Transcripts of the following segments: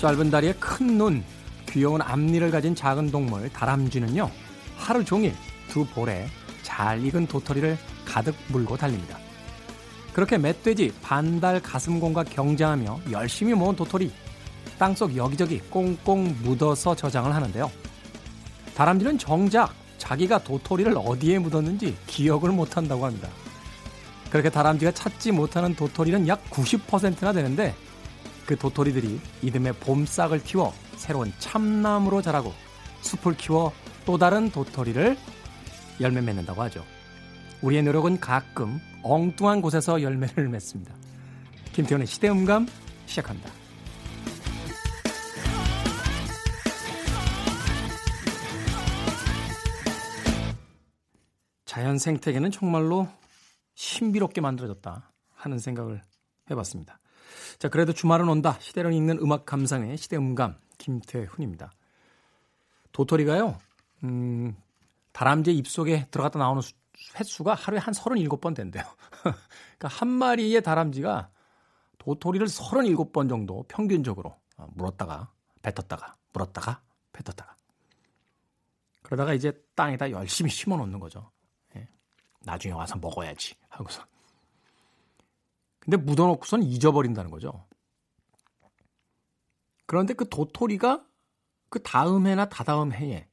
짧은 다리에 큰 눈, 귀여운 앞니를 가진 작은 동물 다람쥐는요. 하루 종일 두 볼에 잘 익은 도토리를 가득 물고 달립니다. 그렇게 멧돼지, 반달, 가슴공과 경쟁하며 열심히 모은 도토리 땅속 여기저기 꽁꽁 묻어서 저장을 하는데요. 다람쥐는 정작 자기가 도토리를 어디에 묻었는지 기억을 못한다고 합니다. 그렇게 다람쥐가 찾지 못하는 도토리는 약 90%나 되는데 그 도토리들이 이듬해 봄싹을 틔워 새로운 참나무로 자라고 숲을 키워 또 다른 도토리를 열매 맺는다고 하죠. 우리의 노력은 가끔 엉뚱한 곳에서 열매를 맺습니다. 김태훈의 시대음감 시작합니다. 자연 생태계는 정말로 신비롭게 만들어졌다 하는 생각을 해봤습니다. 자, 그래도 주말은 온다. 시대를 읽는 음악 감상의 시대 음감 김태훈입니다. 도토리가요, 음, 다람쥐 입속에 들어갔다 나오는 수, 횟수가 하루에 한 37번 된대요. 그러니까 한 마리의 다람쥐가 도토리를 37번 정도 평균적으로 어, 물었다가 뱉었다가 물었다가 뱉었다가 그러다가 이제 땅에다 열심히 심어 놓는 거죠. 예. 나중에 와서 먹어야지 하고서. 근데 묻어놓고선 잊어버린다는 거죠. 그런데 그 도토리가 그 다음 해나 다다음 해에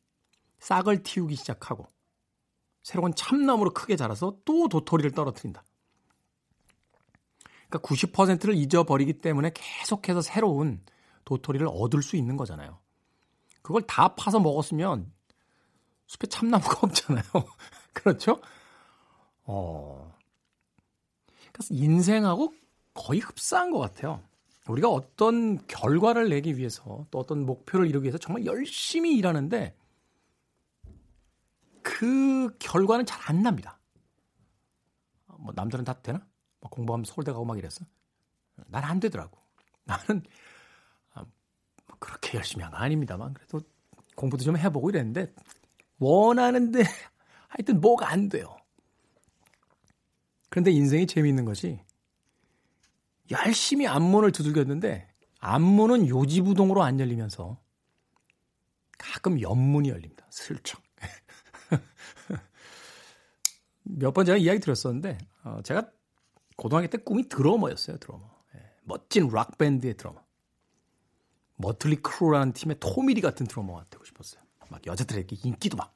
싹을 틔우기 시작하고 새로운 참나무로 크게 자라서 또 도토리를 떨어뜨린다. 그러니까 90%를 잊어버리기 때문에 계속해서 새로운 도토리를 얻을 수 있는 거잖아요. 그걸 다 파서 먹었으면 숲에 참나무가 없잖아요. 그렇죠? 어. 인생하고 거의 흡사한 것 같아요. 우리가 어떤 결과를 내기 위해서 또 어떤 목표를 이루기 위해서 정말 열심히 일하는데 그 결과는 잘 안 납니다. 뭐 남들은 다 되나? 뭐 공부하면 서울대 가고 막 이랬어. 난 안 되더라고. 나는 아, 뭐 그렇게 열심히 한거 아닙니다만 그래도 공부도 좀 해보고 이랬는데 원하는데 하여튼 뭐가 안 돼요. 그런데 인생이 재미있는 것이 열심히 앞문을 두들겼는데 앞문은 요지부동으로 안 열리면서 가끔 옆문이 열립니다. 슬쩍. 몇 번 제가 이야기 드렸었는데 어, 제가 고등학교 때 꿈이 드러머였어요. 드러머. 예, 멋진 락 밴드의 드러머. Mötley Crüe라는 팀의 토미리 같은 드러머가 되고 싶었어요. 막 여자들에게 인기도 막.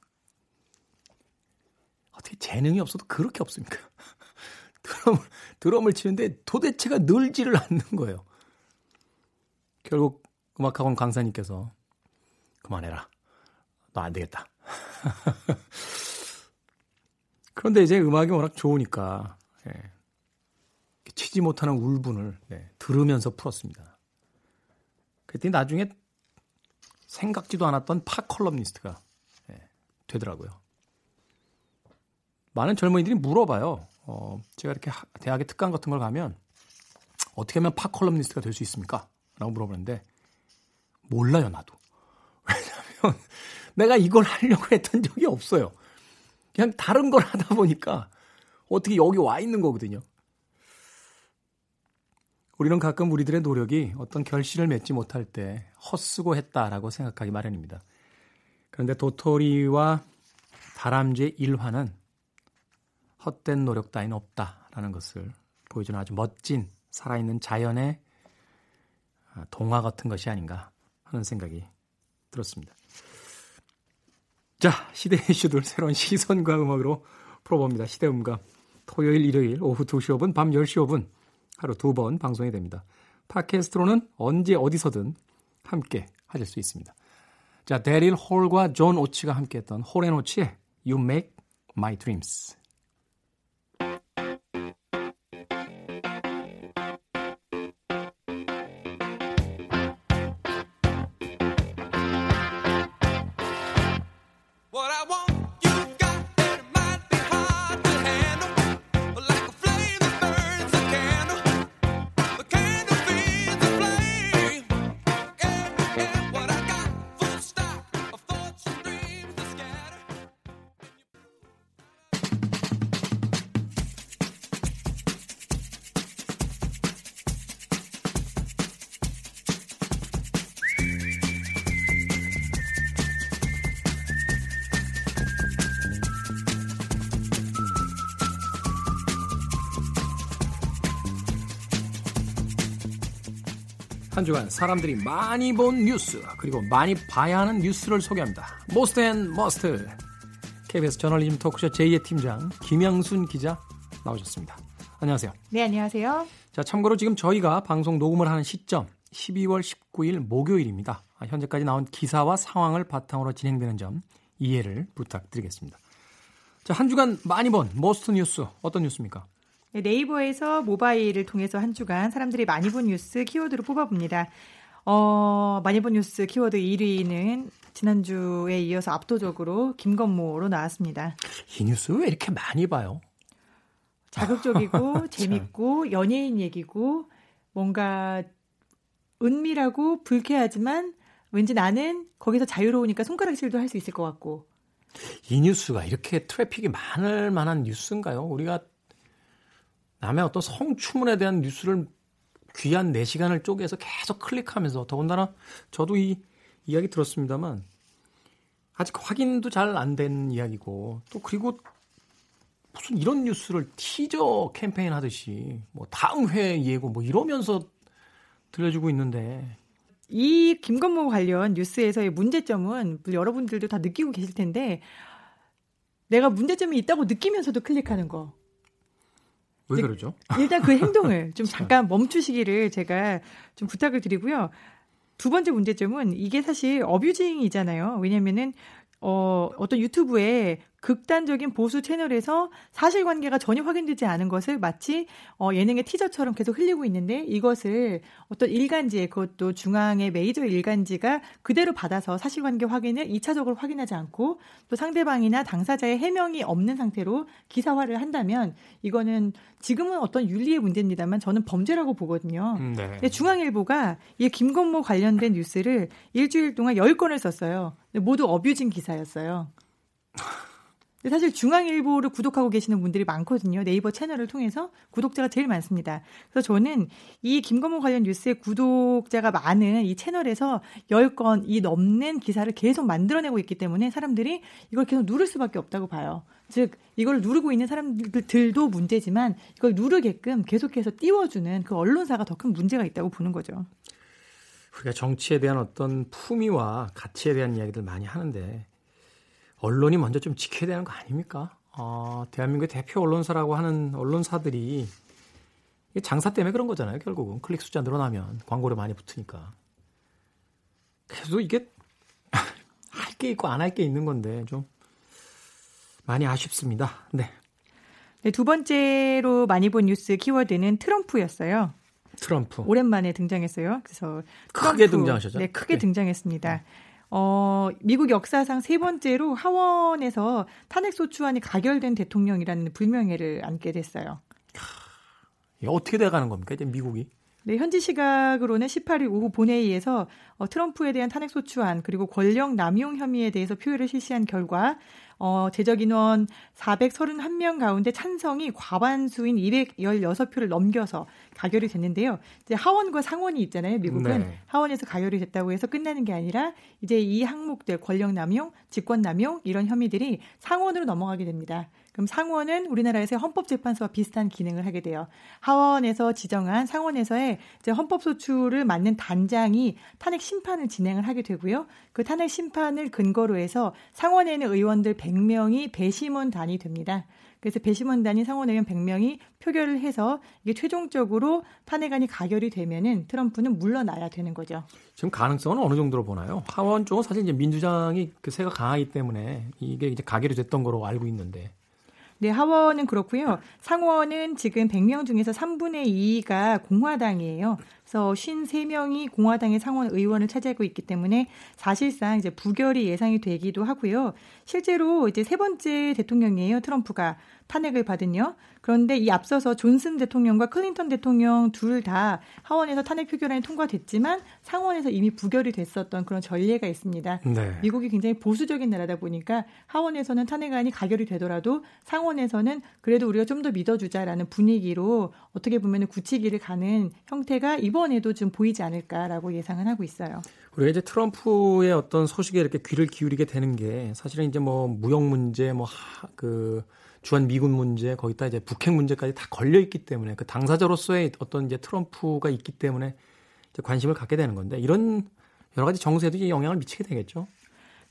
어떻게 재능이 없어도 그렇게 없습니까? 드럼을, 드럼을 치는데 도대체가 늘지를 않는 거예요. 결국 음악학원 강사님께서 그만해라. 너 안 되겠다. 그런데 이제 음악이 워낙 좋으니까 예, 치지 못하는 울분을 네, 들으면서 풀었습니다. 그랬더니 나중에 생각지도 않았던 팝컬럼니스트가 예, 되더라고요. 많은 젊은이들이 물어봐요. 어, 제가 이렇게 대학에 특강 같은 걸 가면 어떻게 하면 팝컬럼니스트가 될 수 있습니까? 라고 물어보는데 몰라요, 나도. 왜냐하면 내가 이걸 하려고 했던 적이 없어요. 그냥 다른 걸 하다 보니까 어떻게 여기 와 있는 거거든요. 우리는 가끔 우리들의 노력이 어떤 결실을 맺지 못할 때 헛수고 했다라고 생각하기 마련입니다. 그런데 도토리와 다람쥐의 일화는 헛된 노력 따윈 없다라는 것을 보여주는 아주 멋진 살아있는 자연의 동화 같은 것이 아닌가 하는 생각이 들었습니다. 자, 시대의 이슈들 새로운 시선과 음악으로 풀어봅니다. 시대 음감. 토요일, 일요일 오후 2시 5분, 밤 10시 5분 하루 두 번 방송이 됩니다. 팟캐스트로는 언제 어디서든 함께 하실 수 있습니다. 자, 데릴 홀과 존 오치가 함께했던 Hall & Oates의 You Make My Dreams 주간 사람들이 많이 본 뉴스 그리고 많이 봐야 하는 뉴스를 소개합니다. Most and Must KBS 저널리즘 토크쇼 J의 팀장 김양순 기자 나오셨습니다. 안녕하세요. 네, 안녕하세요. 자, 참고로 지금 저희가 방송 녹음을 하는 시점 12월 19일 목요일입니다. 아, 현재까지 나온 기사와 상황을 바탕으로 진행되는 점 이해를 부탁드리겠습니다. 자, 한 주간 많이 본 Most 뉴스 어떤 뉴스입니까? 네, 네이버에서 모바일을 통해서 한 주간 사람들이 많이 본 뉴스 키워드로 뽑아봅니다. 어, 많이 본 뉴스 키워드 1위는 지난주에 이어서 압도적으로 김건모로 나왔습니다. 이 뉴스 왜 이렇게 많이 봐요? 자극적이고 재밌고 연예인 얘기고 뭔가 은밀하고 불쾌하지만 왠지 나는 거기서 자유로우니까 손가락질도 할 수 있을 것 같고. 이 뉴스가 이렇게 트래픽이 많을 만한 뉴스인가요? 우리가 남의 어떤 성추문에 대한 뉴스를 귀한 4시간을 쪼개서 계속 클릭하면서 더군다나 저도 이 이야기 들었습니다만 아직 확인도 잘 안 된 이야기고 또 그리고 무슨 이런 뉴스를 티저 캠페인 하듯이 뭐 다음 회 예고 뭐 이러면서 들려주고 있는데 이 김건모 관련 뉴스에서의 문제점은 여러분들도 다 느끼고 계실 텐데 내가 문제점이 있다고 느끼면서도 클릭하는 거. 왜 그러죠? 일단 그 행동을 좀 잠깐 멈추시기를 제가 좀 부탁을 드리고요. 두 번째 문제점은 이게 사실 어뷰징이잖아요. 왜냐면은 어, 어떤 유튜브에 극단적인 보수 채널에서 사실관계가 전혀 확인되지 않은 것을 마치 어, 예능의 티저처럼 계속 흘리고 있는데 이것을 어떤 일간지에 그것도 중앙의 메이저 일간지가 그대로 받아서 사실관계 확인을 2차적으로 확인하지 않고 또 상대방이나 당사자의 해명이 없는 상태로 기사화를 한다면 이거는 지금은 어떤 윤리의 문제입니다만 저는 범죄라고 보거든요. 음, 네. 중앙일보가 이 김건모 관련된 뉴스를 일주일 동안 10건을 썼어요. 모두 어뷰징 기사였어요. 사실 중앙일보를 구독하고 계시는 분들이 많거든요. 네이버 채널을 통해서 구독자가 제일 많습니다. 그래서 저는 이 김건모 관련 뉴스의 구독자가 많은 이 채널에서 10건 이 넘는 기사를 계속 만들어내고 있기 때문에 사람들이 이걸 계속 누를 수밖에 없다고 봐요. 즉 이걸 누르고 있는 사람들도 문제지만 이걸 누르게끔 계속해서 띄워주는 그 언론사가 더 큰 문제가 있다고 보는 거죠. 우리가 정치에 대한 어떤 품위와 가치에 대한 이야기들 많이 하는데 언론이 먼저 좀 지켜야 되는 거 아닙니까? 어, 대한민국의 대표 언론사라고 하는 언론사들이 장사 때문에 그런 거잖아요. 결국은 클릭 숫자 늘어나면 광고를 많이 붙으니까. 그래도 이게 할 게 있고 안 할 게 있는 건데 좀 많이 아쉽습니다. 네. 네. 두 번째로 많이 본 뉴스 키워드는 트럼프였어요. 트럼프. 오랜만에 등장했어요. 그래서 트럼프, 크게 등장하셨죠? 네, 크게 네. 등장했습니다. 네. 어, 미국 역사상 세 번째로 하원에서 탄핵소추안이 가결된 대통령이라는 불명예를 안게 됐어요. 어떻게 돼가는 겁니까, 이제 미국이? 네, 현지 시각으로는 18일 오후 본회의에서 어, 트럼프에 대한 탄핵소추안 그리고 권력 남용 혐의에 대해서 표결을 실시한 결과 어, 제적 인원 431명 가운데 찬성이 과반수인 216표를 넘겨서 가결이 됐는데요. 이제 하원과 상원이 있잖아요. 미국은 네. 하원에서 가결이 됐다고 해서 끝나는 게 아니라 이제 이 항목들 권력 남용, 직권 남용 이런 혐의들이 상원으로 넘어가게 됩니다. 그럼 상원은 우리나라에서의 헌법재판소와 비슷한 기능을 하게 돼요. 하원에서 지정한 상원에서의 헌법소추를 맡는 단장이 탄핵 심판을 진행을 하게 되고요. 그 탄핵 심판을 근거로 해서 상원에 있는 의원들 100 명이 배심원단이 됩니다. 그래서 배심원단이 상원의원 100명이 표결을 해서 이게 최종적으로 탄핵안이 가결이 되면은 트럼프는 물러나야 되는 거죠. 지금 가능성은 어느 정도로 보나요? 하원 쪽은 사실 이제 민주당이 그 세가 강하기 때문에 이게 이제 가결이 됐던 거로 알고 있는데 네, 하원은 그렇고요. 상원은 지금 100명 중에서 3분의 2가 공화당이에요. 그래서 53명이 공화당의 상원 의원을 차지하고 있기 때문에 사실상 이제 부결이 예상이 되기도 하고요. 실제로 이제 세 번째 대통령이에요. 트럼프가 탄핵을 받은요. 그런데 이 앞서서 존슨 대통령과 클린턴 대통령 둘 다 하원에서 탄핵 표결안이 통과됐지만 상원에서 이미 부결이 됐었던 그런 전례가 있습니다. 네. 미국이 굉장히 보수적인 나라다 보니까 하원에서는 탄핵안이 가결이 되더라도 상원에서는 그래도 우리가 좀 더 믿어주자라는 분위기로 어떻게 보면 굳히기를 가는 형태가 이번 에도 좀 보이지 않을까라고 예상을 하고 있어요. 우리가 이제 트럼프의 어떤 소식에 이렇게 귀를 기울이게 되는 게 사실은 이제 뭐 무역 문제, 뭐그 주한 미군 문제, 거기다 이제 북핵 문제까지 다 걸려 있기 때문에 그 당사자로서의 어떤 이제 트럼프가 있기 때문에 관심을 갖게 되는 건데 이런 여러 가지 정세도 영향을 미치게 되겠죠.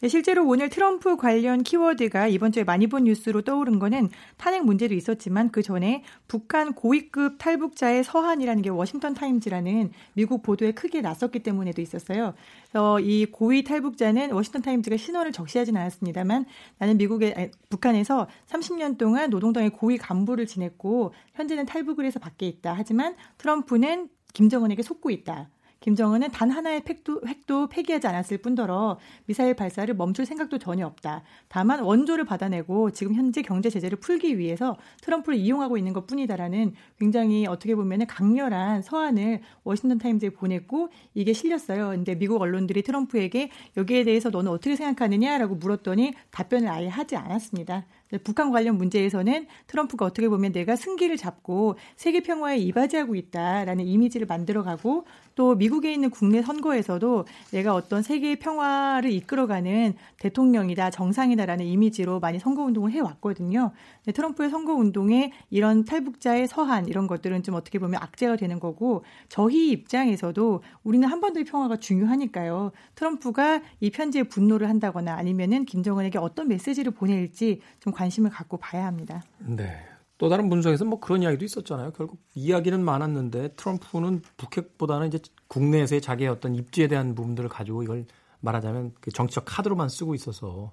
네, 실제로 오늘 트럼프 관련 키워드가 이번 주에 많이 본 뉴스로 떠오른 거는 탄핵 문제도 있었지만 그 전에 북한 고위급 탈북자의 서한이라는 게 워싱턴 타임즈라는 미국 보도에 크게 났었기 때문에도 있었어요. 그래서 이 고위 탈북자는 워싱턴 타임즈가 신원을 적시하진 않았습니다만 나는 미국의 아니, 북한에서 30년 동안 노동당의 고위 간부를 지냈고 현재는 탈북을 해서 밖에 있다. 하지만 트럼프는 김정은에게 속고 있다. 김정은은 단 하나의 팩도, 핵도 폐기하지 않았을 뿐더러 미사일 발사를 멈출 생각도 전혀 없다. 다만 원조를 받아내고 지금 현재 경제 제재를 풀기 위해서 트럼프를 이용하고 있는 것 뿐이다라는 굉장히 어떻게 보면 강렬한 서한을 워싱턴 타임즈에 보냈고 이게 실렸어요. 근데 미국 언론들이 트럼프에게 여기에 대해서 너는 어떻게 생각하느냐라고 물었더니 답변을 아예 하지 않았습니다. 북한 관련 문제에서는 트럼프가 어떻게 보면 내가 승기를 잡고 세계 평화에 이바지하고 있다라는 이미지를 만들어가고 또 미국에 있는 국내 선거에서도 내가 어떤 세계 평화를 이끌어가는 대통령이다 정상이다라는 이미지로 많이 선거 운동을 해왔거든요. 트럼프의 선거 운동에 이런 탈북자의 서한 이런 것들은 좀 어떻게 보면 악재가 되는 거고 저희 입장에서도 우리는 한반도의 평화가 중요하니까요. 트럼프가 이 편지에 분노를 한다거나 아니면은 김정은에게 어떤 메시지를 보낼지 좀 관심을 갖고 봐야 합니다. 네. 또 다른 분석에서 뭐 그런 이야기도 있었잖아요. 결국 이야기는 많았는데 트럼프는 북핵보다는 이제 국내에서의 자기의 어떤 입지에 대한 부분들을 가지고 이걸 말하자면 그 정치적 카드로만 쓰고 있어서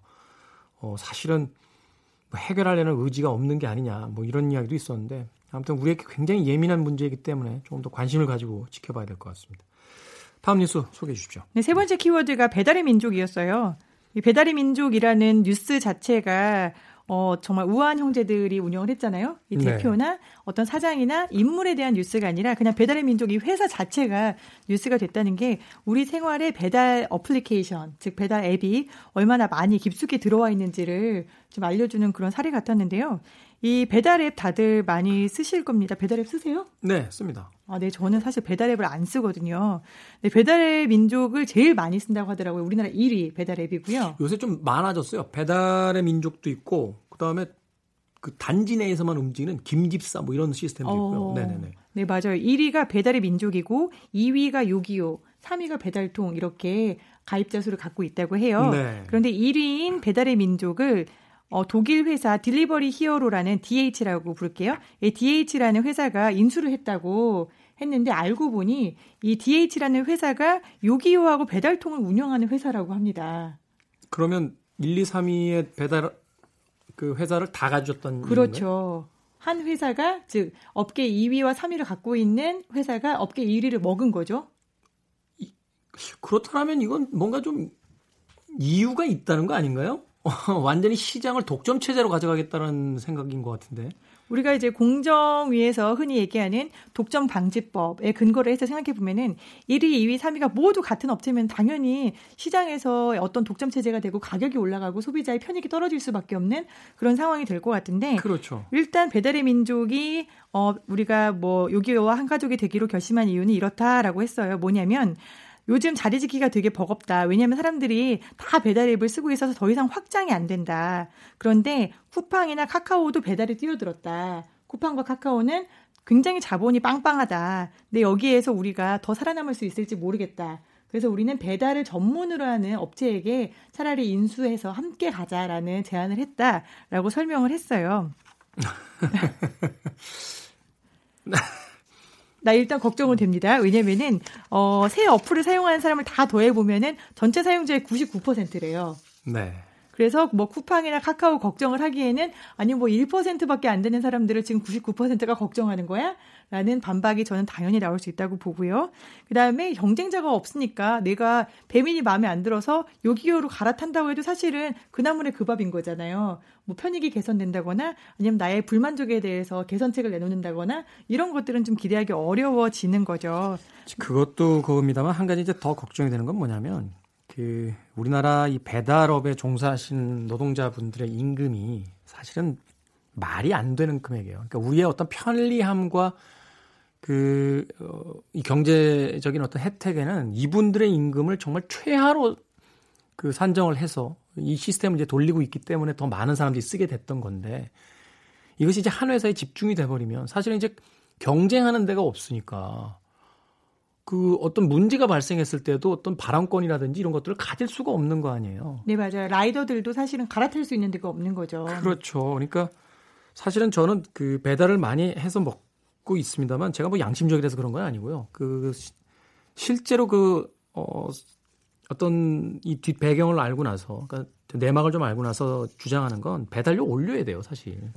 어 사실은 뭐 해결하려는 의지가 없는 게 아니냐 뭐 이런 이야기도 있었는데 아무튼 우리에게 굉장히 예민한 문제이기 때문에 조금 더 관심을 가지고 지켜봐야 될 것 같습니다. 다음 뉴스 소개해 주십시오. 네, 세 번째 키워드가 배달의 민족이었어요. 이 배달의 민족이라는 뉴스 자체가 어, 정말 우아한 형제들이 운영을 했잖아요. 이 네. 대표나 네. 어떤 사장이나 인물에 대한 뉴스가 아니라 그냥 배달의 민족 이 회사 자체가 뉴스가 됐다는 게 우리 생활에 배달 어플리케이션, 즉 배달 앱이 얼마나 많이 깊숙이 들어와 있는지를 좀 알려주는 그런 사례 같았는데요. 이 배달 앱 다들 많이 쓰실 겁니다. 배달 앱 쓰세요? 네, 씁니다. 아, 네, 저는 사실 배달 앱을 안 쓰거든요. 네, 배달의 민족을 제일 많이 쓴다고 하더라고요. 우리나라 1위 배달 앱이고요. 요새 좀 많아졌어요. 배달의 민족도 있고, 그 다음에 그 단지 내에서만 움직이는 김집사 뭐 이런 시스템도 있고요. 어, 네네네. 네, 맞아요. 1위가 배달의 민족이고, 2위가 요기요, 3위가 배달통 이렇게 가입자 수를 갖고 있다고 해요. 네. 그런데 1위인 배달의 민족을 어, 독일 회사 Delivery Hero라는 DH라고 부를게요. 이 DH라는 회사가 인수를 했다고 했는데 알고 보니 이 DH라는 회사가 요기요하고 배달통을 운영하는 회사라고 합니다. 그러면 1, 2, 3위의 배달 그 회사를 다 가졌던 그렇죠. 한 회사가 즉 업계 2위와 3위를 갖고 있는 회사가 업계 1위를 먹은 거죠. 이, 그렇다면 이건 뭔가 좀 이유가 있다는 거 아닌가요? 완전히 시장을 독점 체제로 가져가겠다는 생각인 것 같은데. 우리가 이제 공정 위에서 흔히 얘기하는 독점 방지법에 근거를 해서 생각해 보면은 1위, 2위, 3위가 모두 같은 업체면 당연히 시장에서 어떤 독점 체제가 되고 가격이 올라가고 소비자의 편익이 떨어질 수밖에 없는 그런 상황이 될 것 같은데. 그렇죠. 일단 배달의 민족이 어 우리가 뭐 요기요와 한 가족이 되기로 결심한 이유는 이렇다라고 했어요. 뭐냐면 요즘 자리 지키기가 되게 버겁다. 왜냐하면 사람들이 다 배달 앱을 쓰고 있어서 더 이상 확장이 안 된다. 그런데 쿠팡이나 카카오도 배달에 뛰어들었다. 쿠팡과 카카오는 굉장히 자본이 빵빵하다. 근데 여기에서 우리가 더 살아남을 수 있을지 모르겠다. 그래서 우리는 배달을 전문으로 하는 업체에게 차라리 인수해서 함께 가자라는 제안을 했다라고 설명을 했어요. 나 일단 걱정은 됩니다. 왜냐면은 어, 새 어플을 사용하는 사람을 다 더해 보면은 전체 사용자의 99%래요. 네. 그래서 뭐 쿠팡이나 카카오 걱정을 하기에는 아니 뭐 1%밖에 안 되는 사람들을 지금 99%가 걱정하는 거야? 라는 반박이 저는 당연히 나올 수 있다고 보고요. 그 다음에 경쟁자가 없으니까 내가 배민이 마음에 안 들어서 요기요로 갈아탄다고 해도 사실은 그 나물의 그 밥인 거잖아요. 뭐 편익이 개선된다거나 아니면 나의 불만족에 대해서 개선책을 내놓는다거나 이런 것들은 좀 기대하기 어려워지는 거죠. 그것도 그겁니다만 한 가지 이제 더 걱정이 되는 건 뭐냐면 그 우리나라 이 배달업에 종사하신 노동자분들의 임금이 사실은 말이 안 되는 금액이에요. 그러니까 우리의 어떤 편리함과 그, 어, 이 경제적인 어떤 혜택에는 이분들의 임금을 정말 최하로 그 산정을 해서 이 시스템을 이제 돌리고 있기 때문에 더 많은 사람들이 쓰게 됐던 건데 이것이 이제 한 회사에 집중이 돼버리면 사실은 이제 경쟁하는 데가 없으니까 그 어떤 문제가 발생했을 때도 어떤 발언권이라든지 이런 것들을 가질 수가 없는 거 아니에요. 네, 맞아요. 라이더들도 사실은 갈아탈 수 있는 데가 없는 거죠. 그렇죠. 그러니까 사실은 저는 그 배달을 많이 해서 먹고 있습니다만 제가 뭐 양심적이라서 그런 건 아니고요. 그 실제로 그 어, 어떤 이 뒷 배경을 알고 나서 그러니까 내막을 좀 알고 나서 주장하는 건 배달료 올려야 돼요, 사실.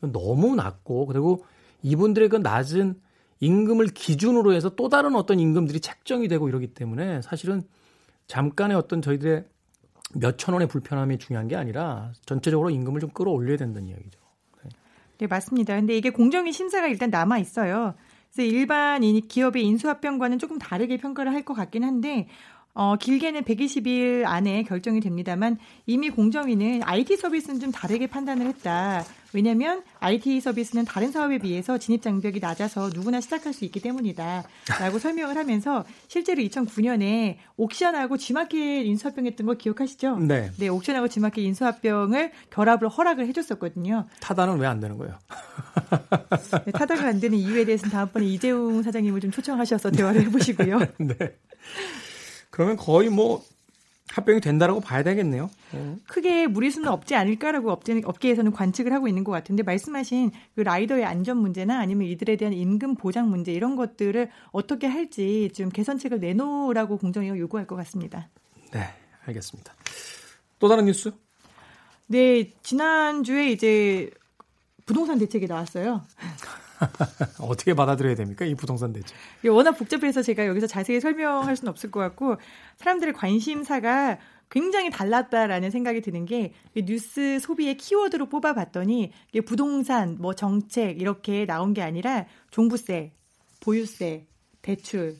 너무 낮고 그리고 이분들의 그 낮은 임금을 기준으로 해서 또 다른 어떤 임금들이 책정이 되고 이러기 때문에 사실은 잠깐의 어떤 저희들의 몇천 원의 불편함이 중요한 게 아니라 전체적으로 임금을 좀 끌어올려야 된다는 이야기죠. 네. 네, 맞습니다. 근데 이게 공정위 심사가 일단 남아 있어요. 그래서 일반 기업의 인수합병과는 조금 다르게 평가를 할 것 같긴 한데 어, 길게는 120일 안에 결정이 됩니다만 이미 공정위는 IT 서비스는 좀 다르게 판단을 했다. 왜냐하면 IT 서비스는 다른 사업에 비해서 진입 장벽이 낮아서 누구나 시작할 수 있기 때문이다. 라고 설명을 하면서 실제로 2009년에 옥션하고 G마켓 인수합병했던 거 기억하시죠? 네. 네, 옥션하고 G마켓 인수합병을 결합을 허락을 해줬었거든요. 타다는 왜 안 되는 거예요? 네, 타다가 안 되는 이유에 대해서는 다음번에 이재용 사장님을 좀 초청하셔서 대화를 해보시고요. 네. 그러면 거의 뭐 합병이 된다라고 봐야 되겠네요. 네. 크게 무리수는 없지 않을까라고 업계, 업계에서는 관측을 하고 있는 것 같은데 말씀하신 그 라이더의 안전 문제나 아니면 이들에 대한 임금 보장 문제 이런 것들을 어떻게 할지 좀 개선책을 내놓으라고 공정위가 요구할 것 같습니다. 네, 알겠습니다. 또 다른 뉴스? 네, 지난주에 이제 부동산 대책이 나왔어요. 어떻게 받아들여야 됩니까? 이 부동산 대책. 워낙 복잡해서 제가 여기서 자세히 설명할 수는 없을 것 같고 사람들의 관심사가 굉장히 달랐다라는 생각이 드는 게 뉴스 소비의 키워드로 뽑아봤더니 이게 부동산, 뭐 정책 이렇게 나온 게 아니라 종부세, 보유세, 대출,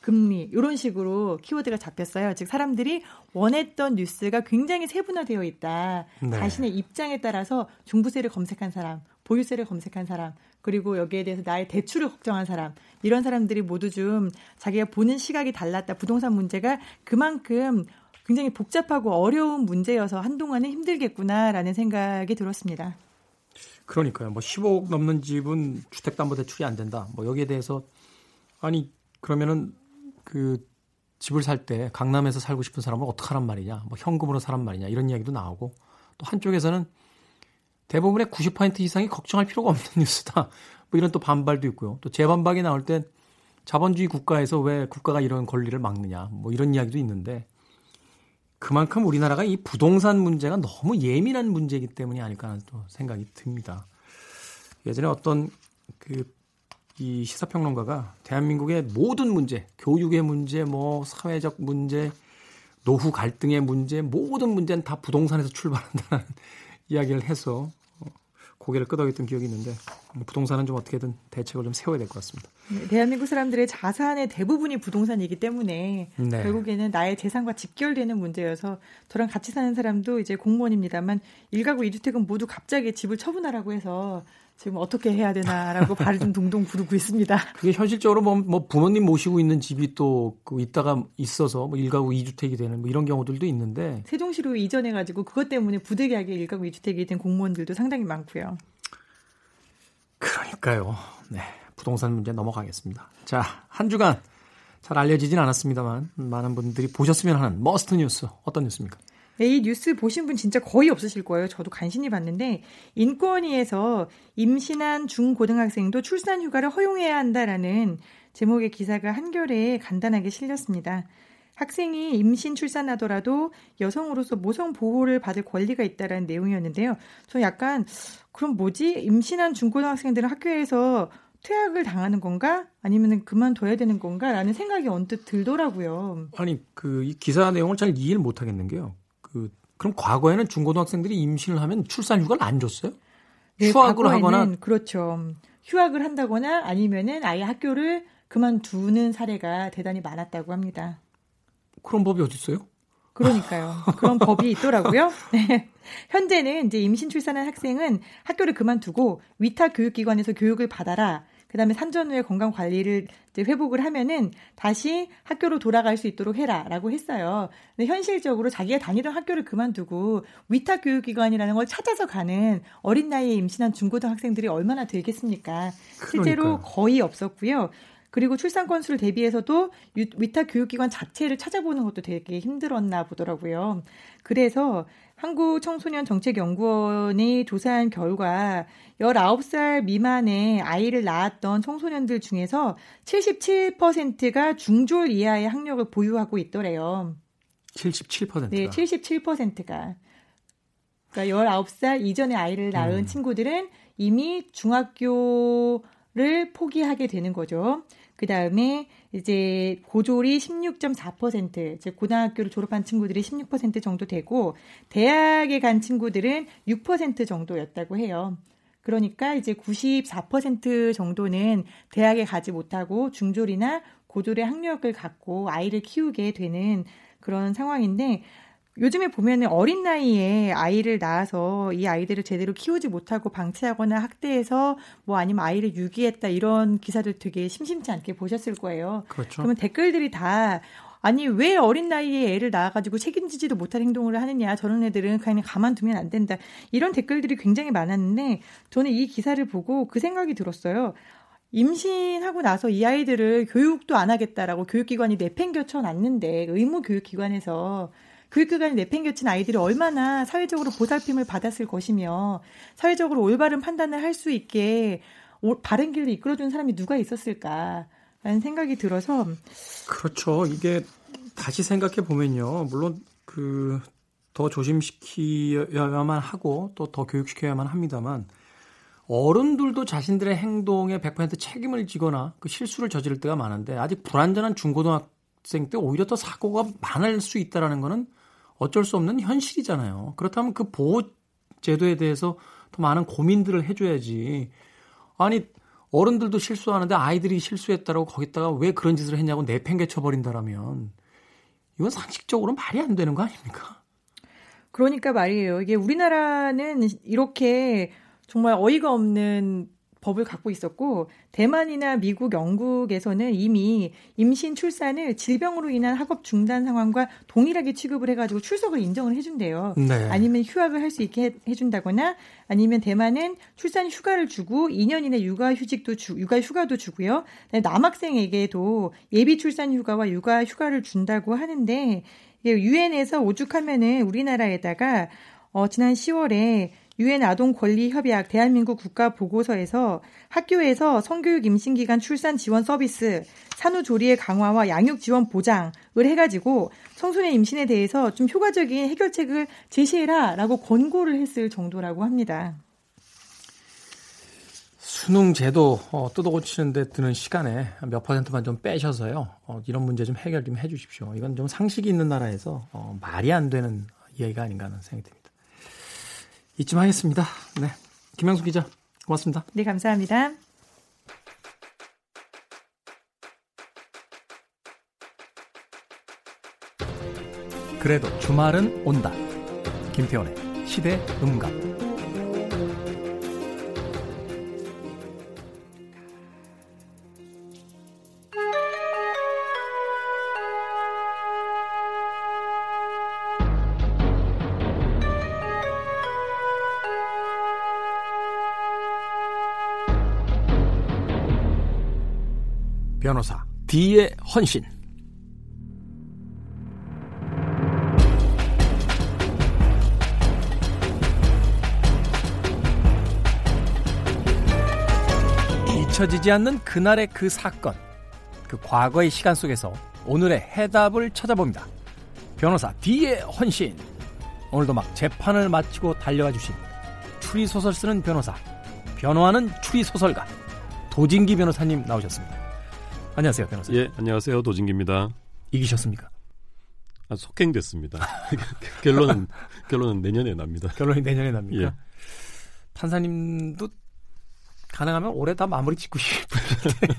금리 이런 식으로 키워드가 잡혔어요. 즉 사람들이 원했던 뉴스가 굉장히 세분화되어 있다. 네. 자신의 입장에 따라서 종부세를 검색한 사람, 보유세를 검색한 사람, 그리고 여기에 대해서 나의 대출을 걱정한 사람 이런 사람들이 모두 좀 자기가 보는 시각이 달랐다. 부동산 문제가 그만큼 굉장히 복잡하고 어려운 문제여서 한동안은 힘들겠구나라는 생각이 들었습니다. 그러니까요. 뭐 15억 넘는 집은 주택담보대출이 안 된다. 뭐 여기에 대해서 아니 그러면은 그 집을 살 때 강남에서 살고 싶은 사람은 어떡하란 말이냐. 뭐 현금으로 사란 말이냐. 이런 이야기도 나오고 또 한쪽에서는 대부분의 90% 이상이 걱정할 필요가 없는 뉴스다. 뭐 이런 또 반발도 있고요. 또 재반박이 나올 땐 자본주의 국가에서 왜 국가가 이런 권리를 막느냐. 뭐 이런 이야기도 있는데 그만큼 우리나라가 이 부동산 문제가 너무 예민한 문제이기 때문이 아닐까 하는 또 생각이 듭니다. 예전에 어떤 그 이 시사평론가가 대한민국의 모든 문제, 교육의 문제, 뭐 사회적 문제, 노후 갈등의 문제, 모든 문제는 다 부동산에서 출발한다는 이야기를 해서 고개를 끄덕였던 기억이 있는데 부동산은 좀 어떻게든 대책을 좀 세워야 될 것 같습니다. 네, 대한민국 사람들의 자산의 대부분이 부동산이기 때문에 네. 결국에는 나의 재산과 직결되는 문제여서 저랑 같이 사는 사람도 이제 공무원입니다만 일가구 이주택은 모두 갑자기 집을 처분하라고 해서 지금 어떻게 해야 되나라고 발을 좀 동동 구르고 있습니다. 그게 현실적으로 뭐, 뭐 부모님 모시고 있는 집이 또 그 있다가 있어서 뭐 일가구 이주택이 되는 뭐 이런 경우들도 있는데 세종시로 이전해 가지고 그것 때문에 부득이하게 일가구 이주택이 된 공무원들도 상당히 많고요. 그러니까요. 네. 부동산 문제 넘어가겠습니다. 자, 한 주간 잘 알려지진 않았습니다만 많은 분들이 보셨으면 하는 must 뉴스 어떤 뉴스입니까? 네, 이 뉴스 보신 분 진짜 거의 없으실 거예요. 저도 간신히 봤는데 인권위에서 임신한 중고등학생도 출산 휴가를 허용해야 한다라는 제목의 기사가 한겨레에 간단하게 실렸습니다. 학생이 임신 출산하더라도 여성으로서 모성 보호를 받을 권리가 있다라는 내용이었는데요. 저 약간 그럼 뭐지? 임신한 중고등학생들은 학교에서 퇴학을 당하는 건가? 아니면 그만둬야 되는 건가? 라는 생각이 언뜻 들더라고요. 아니, 그, 이 기사 내용을 잘 이해를 못 하겠는 게요. 그 그럼 과거에는 중고등학생들이 임신을 하면 출산 휴가를 안 줬어요? 네, 휴학을 하거나 그렇죠. 휴학을 한다거나 아니면은 아예 학교를 그만두는 사례가 대단히 많았다고 합니다. 그런 법이 어디 있어요? 그러니까요. 그런 법이 있더라고요. 네. 현재는 이제 임신 출산한 학생은 학교를 그만두고 위탁 교육기관에서 교육을 받아라. 그다음에 산전 후에 건강 관리를 이제 회복을 하면은 다시 학교로 돌아갈 수 있도록 해라라고 했어요. 근데 현실적으로 자기가 다니던 학교를 그만두고 위탁 교육기관이라는 걸 찾아서 가는 어린 나이에 임신한 중고등학생들이 얼마나 되겠습니까? 실제로 거의 없었고요. 그리고 출산 건수를 대비해서도 위탁 교육기관 자체를 찾아보는 것도 되게 힘들었나 보더라고요. 그래서 한국 청소년 정책 연구원이 조사한 결과 19살 미만의 아이를 낳았던 청소년들 중에서 77%가 중졸 이하의 학력을 보유하고 있더래요. 77%가? 네, 77%가. 그러니까 19살 이전에 아이를 낳은 음. 친구들은 이미 중학교를 포기하게 되는 거죠. 그 다음에 이제 고졸이 16.4%, 즉 고등학교를 졸업한 친구들이 16% 정도 되고 대학에 간 친구들은 6% 정도였다고 해요. 그러니까 이제 94% 정도는 대학에 가지 못하고 중졸이나 고졸의 학력을 갖고 아이를 키우게 되는 그런 상황인데 요즘에 보면은 어린 나이에 아이를 낳아서 이 아이들을 제대로 키우지 못하고 방치하거나 학대해서 뭐 아니면 아이를 유기했다 이런 기사들 되게 심심치 않게 보셨을 거예요. 그렇죠. 그러면 댓글들이 다 아니 왜 어린 나이에 애를 낳아가지고 책임지지도 못할 행동을 하느냐 저런 애들은 그냥 가만두면 안 된다 이런 댓글들이 굉장히 많았는데 저는 이 기사를 보고 그 생각이 들었어요. 임신하고 나서 이 아이들을 교육도 안 하겠다라고 교육기관이 내팽겨쳐 놨는데 의무 교육기관에서 교육기관이 내팽겨친 아이들이 얼마나 사회적으로 보살핌을 받았을 것이며 사회적으로 올바른 판단을 할 수 있게 바른 길로 이끌어준 사람이 누가 있었을까 라는 생각이 들어서 그렇죠. 이게 다시 생각해 보면요. 물론 그 더 조심시켜야만 하고 또 더 교육시켜야만 합니다만 어른들도 자신들의 행동에 100% 책임을 지거나 그 실수를 저지를 때가 많은데 아직 불안전한 중고등학생 때 오히려 더 사고가 많을 수 있다라는 거는 어쩔 수 없는 현실이잖아요. 그렇다면 그 보호 제도에 대해서 더 많은 고민들을 해줘야지. 아니 어른들도 실수하는데 아이들이 실수했다라고 거기다가 왜 그런 짓을 했냐고 내팽개쳐 버린다라면 이건 상식적으로 말이 안 되는 거 아닙니까? 그러니까 말이에요. 이게 우리나라는 이렇게 정말 어이가 없는 법을 갖고 있었고 대만이나 미국, 영국에서는 이미 임신 출산을 질병으로 인한 학업 중단 상황과 동일하게 취급을 해가지고 출석을 인정을 해준대요. 네. 아니면 휴학을 할 수 있게 해준다거나 아니면 대만은 출산 휴가를 주고 2년 이내 육아 휴직도 주, 육아 휴가도 주고요. 남학생에게도 예비 출산 휴가와 육아 휴가를 준다고 하는데 유엔에서 오죽하면은 우리나라에다가 어, 지난 10월에 유엔 아동 권리 협약 대한민국 국가 보고서에서 학교에서 성교육 임신 기간 출산 지원 서비스, 산후 조리의 강화와 양육 지원 보장을 해가지고 청소년 임신에 대해서 좀 효과적인 해결책을 제시해라라고 권고를 했을 정도라고 합니다. 수능 제도 어, 뜯어고치는데 드는 시간에 몇 퍼센트만 좀 빼셔서요. 어, 이런 문제 좀 해결 좀 해주십시오. 이건 좀 상식이 있는 나라에서 어, 말이 안 되는 이야기가 아닌가 하는 생각이 듭니다. 이쯤 하겠습니다. 네. 김영수 기자, 고맙습니다. 네, 감사합니다. 그래도 주말은 온다. 김태원의 시대 음감. 변호사 D의 헌신 잊혀지지 않는 그날의 그 사건 그 과거의 시간 속에서 오늘의 해답을 찾아봅니다. 변호사 D의 헌신 오늘도 막 재판을 마치고 달려와 주신 추리소설 쓰는 변호사 변호하는 추리소설가 도진기 변호사님 나오셨습니다. 안녕하세요, 변호사님. 예, 안녕하세요. 도진기입니다. 이기셨습니까? 아, 속행됐습니다. 결론은 결론은 내년에 납니다. 결론이 내년에 납니까? 예. 판사님도 가능하면 올해 다 마무리 짓고 싶을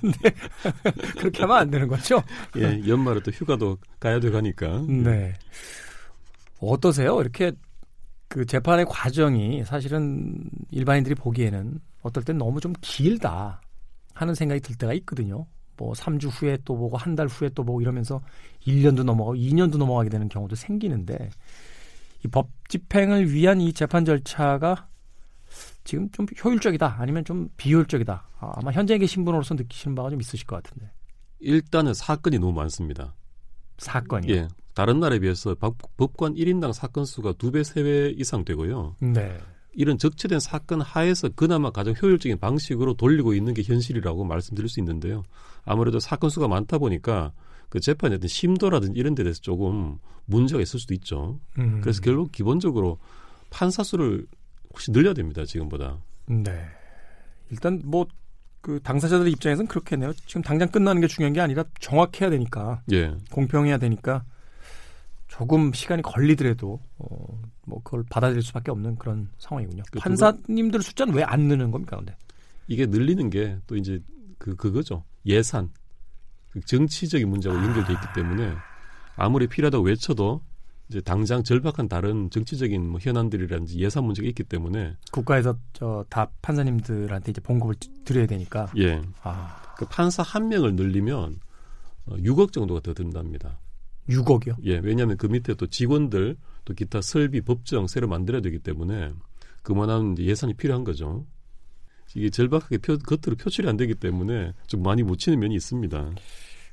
텐데 그렇게 하면 안 되는 거죠? 예, 연말에 또 휴가도 가야 돼 가니까. 네. 어떠세요? 이렇게 그 재판의 과정이 사실은 일반인들이 보기에는 어떨 땐 너무 좀 길다 하는 생각이 들 때가 있거든요. 뭐 3주 후에 또 보고 한 달 후에 또 보고 이러면서 1년도 넘어가고 2년도 넘어가게 되는 경우도 생기는데 이 법 집행을 위한 이 재판 절차가 지금 좀 효율적이다 아니면 좀 비효율적이다 아, 아마 현장에 계신 분으로서 느끼시는 바가 좀 있으실 것 같은데 일단은 사건이 너무 많습니다. 사건이요. 예. 다른 나라에 비해서 법, 법관 1인당 사건 수가 두 배, 세배 이상 되고요. 네. 이런 적체된 사건 하에서 그나마 가장 효율적인 방식으로 돌리고 있는 게 현실이라고 말씀드릴 수 있는데요. 아무래도 사건 수가 많다 보니까 그 재판의 어떤 심도라든지 이런 데 대해서 조금 문제가 있을 수도 있죠. 음. 그래서 결국 기본적으로 판사 수를 혹시 늘려야 됩니다. 지금보다. 네. 일단 뭐 그 당사자들 입장에서는 그렇겠네요. 지금 당장 끝나는 게 중요한 게 아니라 정확해야 되니까 예. 공평해야 되니까 조금 시간이 걸리더라도 어, 뭐 그걸 받아들일 수밖에 없는 그런 상황이군요. 그 판사님들 숫자는 왜 안 느는 겁니까, 근데? 이게 늘리는 게 또 이제 그 그거죠. 예산. 그 정치적인 문제하고 연결돼 있기 때문에 아무리 필요하다고 외쳐도 이제 당장 절박한 다른 정치적인 뭐 현안들이라든지 예산 문제가 있기 때문에 국가에서 저 다 판사님들한테 이제 봉급을 드- 드려야 되니까. 예. 아, 그 판사 한 명을 늘리면 어, 6억 정도가 더 든답니다. 6억이요. 예, 왜냐하면 그 밑에 또 직원들 또 기타 설비 법정 새로 만들어야 되기 때문에 그만한 예산이 필요한 거죠. 이게 절박하게 표, 겉으로 표출이 안 되기 때문에 좀 많이 묻히는 면이 있습니다.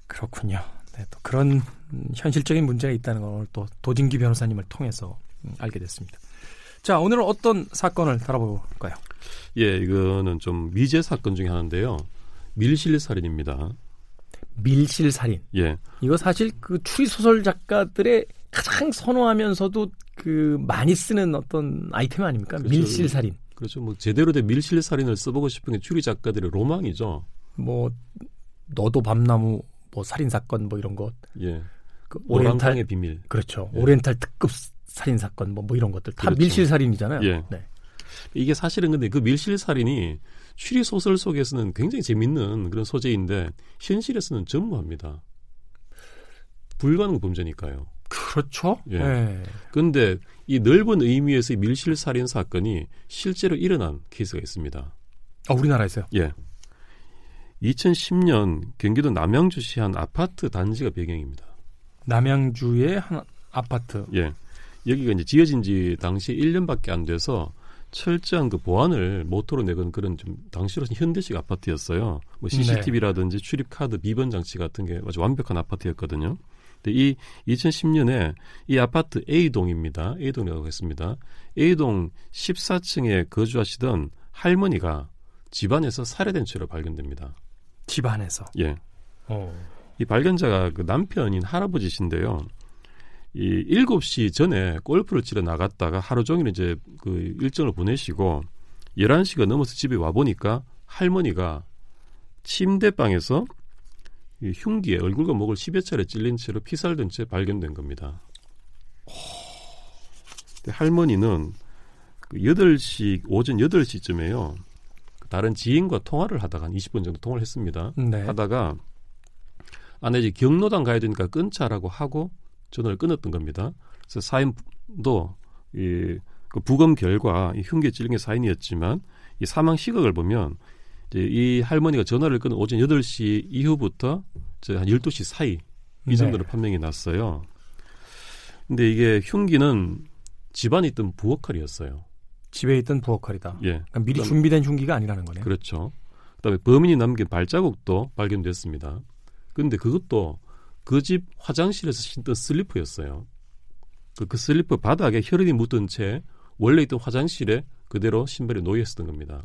그렇군요. 네, 또 그런 음, 현실적인 문제가 있다는 걸 또 도진기 변호사님을 통해서 음, 알게 됐습니다. 자, 오늘은 어떤 사건을 다뤄볼까요? 예, 이거는 좀 미제 사건 중에 하나인데요. 밀실 살인입니다. 밀실 살인. 예, 이거 사실 그 추리 소설 작가들의 가장 선호하면서도 그 많이 쓰는 어떤 아이템 아닙니까? 그렇죠. 밀실 살인. 그렇죠. 뭐 제대로 된 밀실 살인을 써보고 싶은 게 추리 작가들의 로망이죠. 뭐 너도 밤나무 뭐 살인 사건 뭐 이런 것. 예, 그 노랑방의 비밀. 그렇죠. 예. 오리엔탈 특급 살인 사건 뭐 뭐 이런 것들 다 그렇죠. 밀실 살인이잖아요. 예. 네. 이게 사실은 근데 그 밀실 살인이 추리 소설 속에서는 굉장히 재밌는 그런 소재인데 현실에서는 전무합니다. 불가능 범죄니까요. 그렇죠. 예. 예. 그런데 이 넓은 의미에서의 밀실 살인 사건이 실제로 일어난 케이스가 있습니다. 아, 우리나라에서요. 예. 2010년 경기도 남양주시 한 아파트 단지가 배경입니다. 남양주의 한 아파트. 예. 여기가 이제 지어진 지 당시 1년밖에 안 돼서 철저한 그 보안을 모토로 내건 그런 좀 당시로는 현대식 아파트였어요. 뭐 CCTV라든지 출입 카드 비번 장치 같은 게 아주 완벽한 아파트였거든요. 근데 이 2010년에 이 아파트 A동입니다. A동이라고 했습니다. A동 14층에 거주하시던 할머니가 집안에서 살해된 채로 발견됩니다. 집안에서. 예. 어. 이 발견자가 그 남편인 할아버지신데요. 이 7시 전에 골프를 치러 나갔다가 하루 종일 이제 그 일정을 보내시고 11시가 넘어서 집에 와 보니까 할머니가 침대방에서 이 흉기에 얼굴과 목을 10여 차례 찔린 채로 피살된 채 발견된 겁니다. 할머니는 그 8시 오전 8시쯤에요. 다른 지인과 통화를 하다가 한 20분 정도 통화를 했습니다. 네. 하다가 아내 이제 경로당 가야 되니까 끊자라고 하고 전화를 끊었던 겁니다. 그래서 사인도 이 그 부검 결과 이 흉기에 찔린 게 사인이었지만 이 사망 시각을 보면 이제 이 할머니가 전화를 끊은 오전 8시 이후부터 저한 12시 사이 이 정도로 네. 판명이 났어요. 근데 이게 흉기는 집안에 있던 부엌칼이었어요. 집에 있던 부엌칼이다. 예. 그러니까 미리 그다음- 준비된 흉기가 아니라는 거네요. 그렇죠. 그다음에 범인이 남긴 발자국도 발견됐습니다. 그런데 그것도 그 집 화장실에서 신던 슬리퍼였어요. 그, 그 슬리퍼 바닥에 혈흔이 묻은 채 원래 있던 화장실에 그대로 신발이 놓여 있었던 겁니다.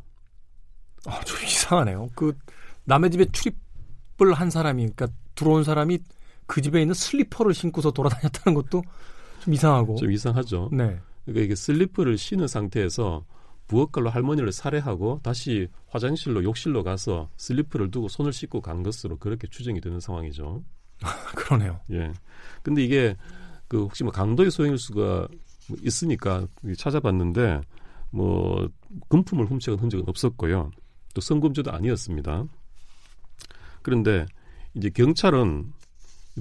아, 좀 이상하네요. 그 남의 집에 출입을 한 사람이 그러니까 들어온 사람이 그 집에 있는 슬리퍼를 신고서 돌아다녔다는 것도 좀 이상하고. 좀 이상하죠. 네. 그러니까 이게 슬리퍼를 신은 상태에서 부엌칼로 할머니를 살해하고 다시 화장실로 욕실로 가서 슬리퍼를 두고 손을 씻고 간 것으로 그렇게 추정이 되는 상황이죠. 그러네요. 예. 근데 이게 그 혹시 뭐 강도의 소행일 수가 뭐 있으니까 찾아봤는데 뭐 금품을 훔쳐간 흔적은 없었고요. 또 성범죄도 아니었습니다. 그런데 이제 경찰은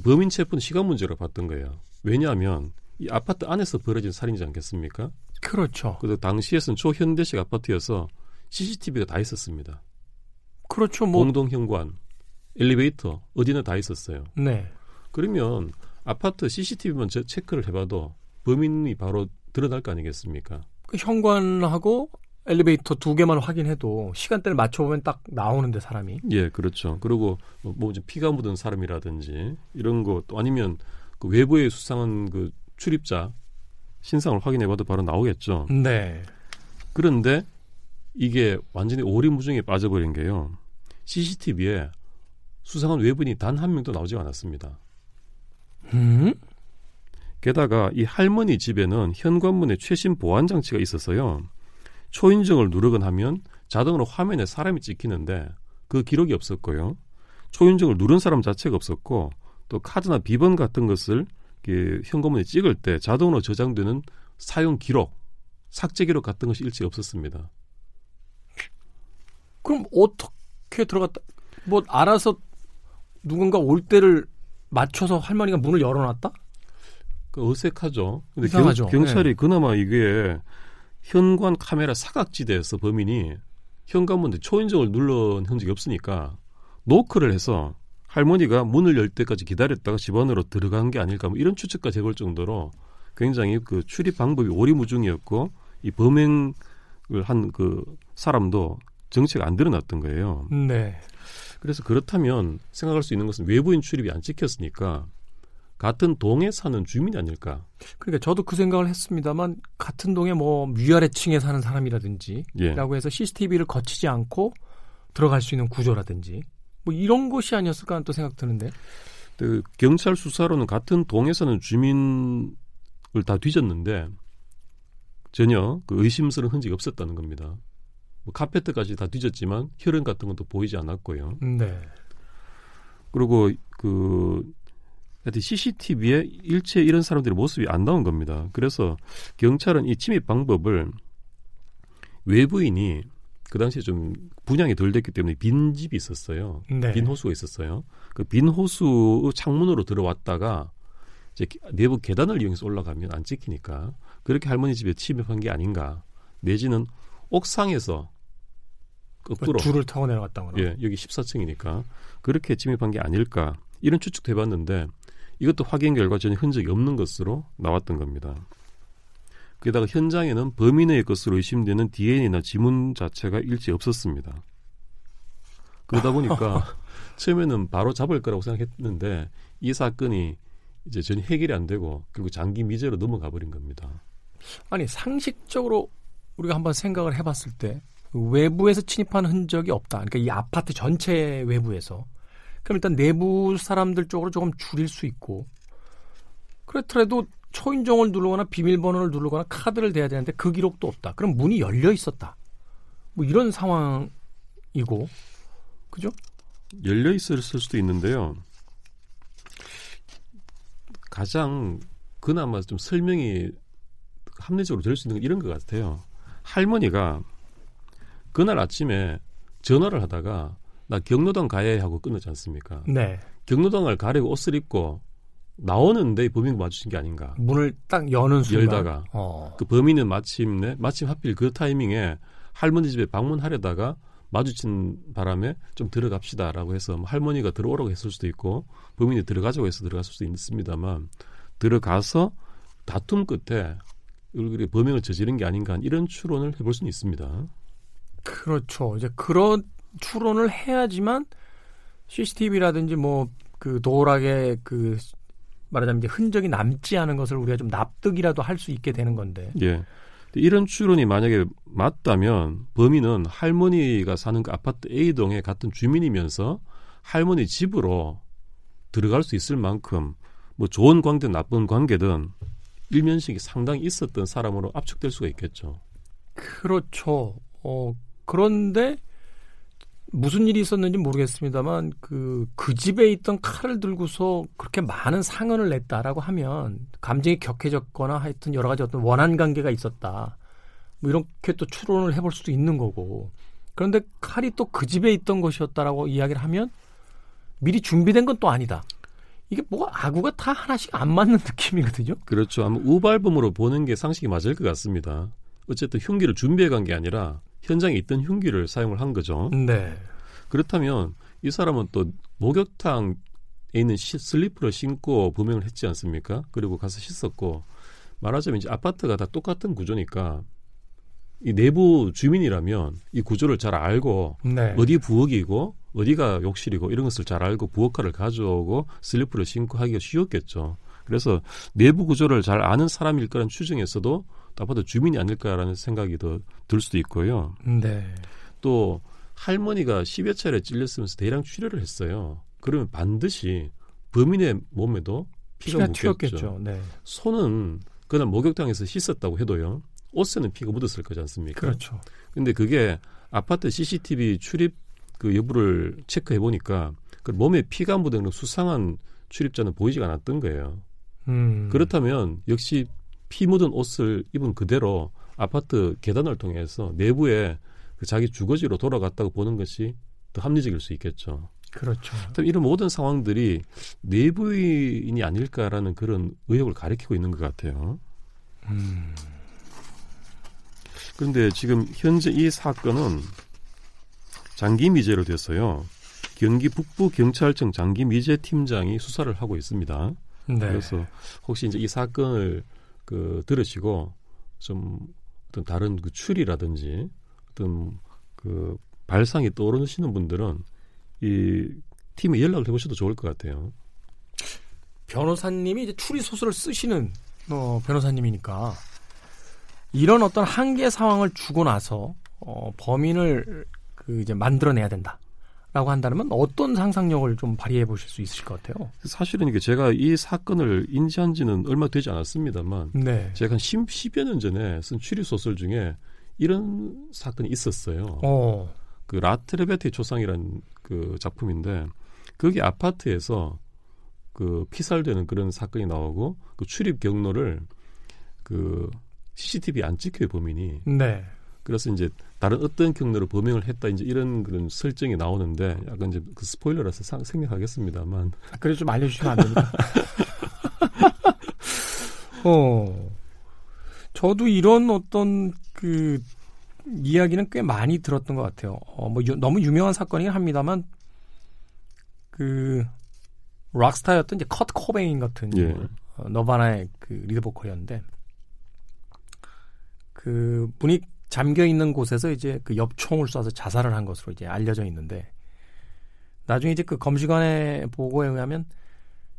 범인 체포는 시간 문제로 봤던 거예요. 왜냐하면 이 아파트 안에서 벌어진 살인이지 않겠습니까? 그렇죠. 그래서 당시에서는 초현대식 아파트여서 CCTV가 다 있었습니다. 그렇죠. 뭐 공동 현관, 엘리베이터 어디나 다 있었어요. 네. 그러면 아파트 CCTV만 체크를 해봐도 범인이 바로 드러날 거 아니겠습니까? 그 현관하고 엘리베이터 두 개만 확인해도 시간대를 맞춰보면 딱 나오는데 사람이. 예, 그렇죠. 그리고 뭐, 뭐 피가 묻은 사람이라든지 이런 거 또 아니면 그 외부의 수상한 그 출입자 신상을 확인해봐도 바로 나오겠죠. 네. 그런데 이게 완전히 오리무중에 빠져버린 게요. CCTV에 수상한 외부인이 단 한 명도 나오지 않았습니다. 음? 게다가 이 할머니 집에는 현관문에 최신 보안 장치가 있었어요. 초인종을 누르곤 하면 자동으로 화면에 사람이 찍히는데 그 기록이 없었고요. 초인종을 누른 사람 자체가 없었고 또 카드나 비번 같은 것을 현관문에 찍을 때 자동으로 저장되는 사용 기록, 삭제 기록 같은 것이 일체 없었습니다. 그럼 어떻게 들어갔다? 뭐 알아서 누군가 올 때를 맞춰서 할머니가 문을 열어놨다? 그 어색하죠. 근데 이상하죠. 경, 찰이 네. 그나마 이게 현관 카메라 사각지대에서 범인이 현관문에 초인종을 눌러는 흔적이 없으니까 노크를 해서 할머니가 문을 열 때까지 기다렸다가 집 안으로 들어간 게 아닐까 뭐 이런 추측까지 해볼 정도로 굉장히 그 출입 방법이 오리무중이었고 이 범행을 한 그 사람도 정체가 안 드러났던 거예요. 네. 그래서 그렇다면 생각할 수 있는 것은 외부인 출입이 안 찍혔으니까 같은 동에 사는 주민이 아닐까. 그러니까 저도 그 생각을 했습니다만 같은 동에 뭐 위아래층에 사는 사람이라든지 예. 라고 해서 CCTV를 거치지 않고 들어갈 수 있는 구조라든지 뭐 이런 것이 아니었을까 하는 또 생각 드는데. 그 경찰 수사로는 같은 동에 사는 주민을 다 뒤졌는데 전혀 그 의심스러운 흔적이 없었다는 겁니다. 뭐 카페트까지 다 뒤졌지만 혈흔 같은 것도 보이지 않았고요. 네. 그리고 그 CCTV에 일체 이런 사람들의 모습이 안 나온 겁니다. 그래서 경찰은 이 침입 방법을 외부인이 그 당시에 좀 분양이 덜 됐기 때문에 빈 집이 있었어요. 네. 빈 호수가 있었어요. 그 빈 호수 창문으로 들어왔다가 이제 내부 계단을 이용해서 올라가면 안 찍히니까 그렇게 할머니 집에 침입한 게 아닌가. 내지는 옥상에서 거꾸로 줄을 타고 내려갔다거나. 예, 여기 14층이니까 그렇게 침입한 게 아닐까 이런 추측도 해봤는데 이것도 확인 결과 전혀 흔적이 없는 것으로 나왔던 겁니다. 게다가 현장에는 범인의 것으로 의심되는 DNA나 지문 자체가 일체 없었습니다. 그러다 보니까 처음에는 바로 잡을 거라고 생각했는데 이 사건이 이제 전혀 해결이 안 되고 결국 장기 미제로 넘어가 버린 겁니다. 아니 상식적으로 우리가 한번 생각을 해봤을 때 외부에서 침입한 흔적이 없다. 그러니까 이 아파트 전체 외부에서 그럼 일단 내부 사람들 쪽으로 조금 줄일 수 있고 그렇더라도 초인종을 누르거나 비밀번호를 누르거나 카드를 대야 되는데 그 기록도 없다. 그럼 문이 열려 있었다. 뭐 이런 상황이고 그죠? 열려 있었을 수도 있는데요. 가장 그나마 좀 설명이 합리적으로 될 수 있는 건 이런 것 같아요. 할머니가 그날 아침에 전화를 하다가 나 경로당 가야 해 하고 끊었지 않습니까? 네. 경로당을 가려고 옷을 입고 나오는데 범인 마주친 게 아닌가. 문을 딱 여는 순간 열다가. 어. 그 범인은 마침내 마침 하필 그 타이밍에 할머니 집에 방문하려다가 마주친 바람에 좀 들어갑시다라고 해서 뭐 할머니가 들어오라고 했을 수도 있고 범인이 들어가자고 해서 들어갔을 수도 있습니다만 들어가서 다툼 끝에 얼굴에 범행을 저지른 게 아닌가 이런 추론을 해볼 수는 있습니다. 그렇죠. 이제 그런 추론을 해야지만 CCTV라든지 뭐 그 도락에 그 말하자면 이제 흔적이 남지 않은 것을 우리가 좀 납득이라도 할 수 있게 되는 건데. 예. 이런 추론이 만약에 맞다면 범인은 할머니가 사는 그 아파트 A동의 같은 주민이면서 할머니 집으로 들어갈 수 있을 만큼 뭐 좋은 관계든 나쁜 관계든 일면식이 상당히 있었던 사람으로 압축될 수가 있겠죠. 그렇죠. 어 그런데 무슨 일이 있었는지 모르겠습니다만 그, 그 집에 있던 칼을 들고서 그렇게 많은 상흔을 냈다라고 하면 감정이 격해졌거나 하여튼 여러 가지 어떤 원한 관계가 있었다. 뭐 이렇게 또 추론을 해볼 수도 있는 거고. 그런데 칼이 또 그 집에 있던 것이었다라고 이야기를 하면 미리 준비된 건 또 아니다. 이게 뭐가 아구가 다 하나씩 안 맞는 느낌이거든요. 그렇죠. 아마 우발범으로 보는 게 상식이 맞을 것 같습니다. 어쨌든 흉기를 준비해 간 게 아니라 현장에 있던 흉기를 사용을 한 거죠. 네. 그렇다면 이 사람은 또 목욕탕에 있는 시, 슬리퍼를 신고 범행을 했지 않습니까? 그리고 가서 씻었고 말하자면 이제 아파트가 다 똑같은 구조니까 이 내부 주민이라면 이 구조를 잘 알고 네. 어디 부엌이고 어디가 욕실이고 이런 것을 잘 알고 부엌카를 가져오고 슬리퍼를 신고 하기가 쉬웠겠죠. 그래서 내부 구조를 잘 아는 사람일 거란 추정에서도 아파도 주민이 아닐까라는 생각이 더 들 수도 있고요. 네. 또 할머니가 10여 차례 찔렸으면서 대량 출혈을 했어요. 그러면 반드시 범인의 몸에도 피가, 피가. 튀었겠죠. 네. 손은 그날 목욕탕에서 씻었다고 해도요. 옷에는 피가 묻었을 거지 않습니까? 그렇죠. 근데 그게 아파트 CCTV 출입 그 여부를 체크해 보니까 그 몸에 피가 묻은 수상한 출입자는 보이지가 않았던 거예요. 음. 그렇다면 역시 피 묻은 옷을 입은 그대로 아파트 계단을 통해서 내부에 그 자기 주거지로 돌아갔다고 보는 것이 더 합리적일 수 있겠죠. 그렇죠. 이런 모든 상황들이 내부인이 아닐까라는 그런 의혹을 가리키고 있는 것 같아요. 음. 그런데 지금 현재 이 사건은 장기 미제로 됐어요. 경기 북부 경찰청 장기 미제 팀장이 수사를 하고 있습니다. 네. 그래서 혹시 이제 이 사건을 그 들으시고 좀 어떤 다른 그 추리라든지 어떤 그 발상이 떠오르시는 분들은 이 팀에 연락을 해보셔도 좋을 것 같아요. 변호사님이 이제 추리 소설을 쓰시는 어, 변호사님이니까 이런 어떤 한계 상황을 주고 나서 어, 범인을 그 이제 만들어내야 된다 라고 한다면 어떤 상상력을 좀 발휘해 보실 수 있으실 것 같아요. 사실은 이게 제가 이 사건을 인지한 지는 얼마 되지 않았습니다만 네. 제가 한 10, 10여 년 전에 쓴 추리 소설 중에 이런 사건이 있었어요. 어. 그 라트레베티 초상이라는 그 작품인데 거기 아파트에서 그 피살되는 그런 사건이 나오고 그 출입 경로를 그 CCTV 안 찍혀요 범인이 네. 그래서 이제 다른 어떤 경로로 범행을 했다 이제 이런 그런 설정이 나오는데 약간 이제 그 스포일러라서 상, 생략하겠습니다만 그래서 좀 알려주시면 안 됩니까? 어. 저도 이런 어떤 그 이야기는 꽤 많이 들었던 것 같아요. 어, 뭐 유- 너무 유명한 사건이긴 합니다만 그 락스타였던 이제 컷 코베인 같은 예. 어, 너바나의 그 리드 보컬이었는데 그 분이 잠겨 있는 곳에서 이제 그 엽총을 쏴서 자살을 한 것으로 이제 알려져 있는데 나중에 이제 그 검시관의 보고에 의하면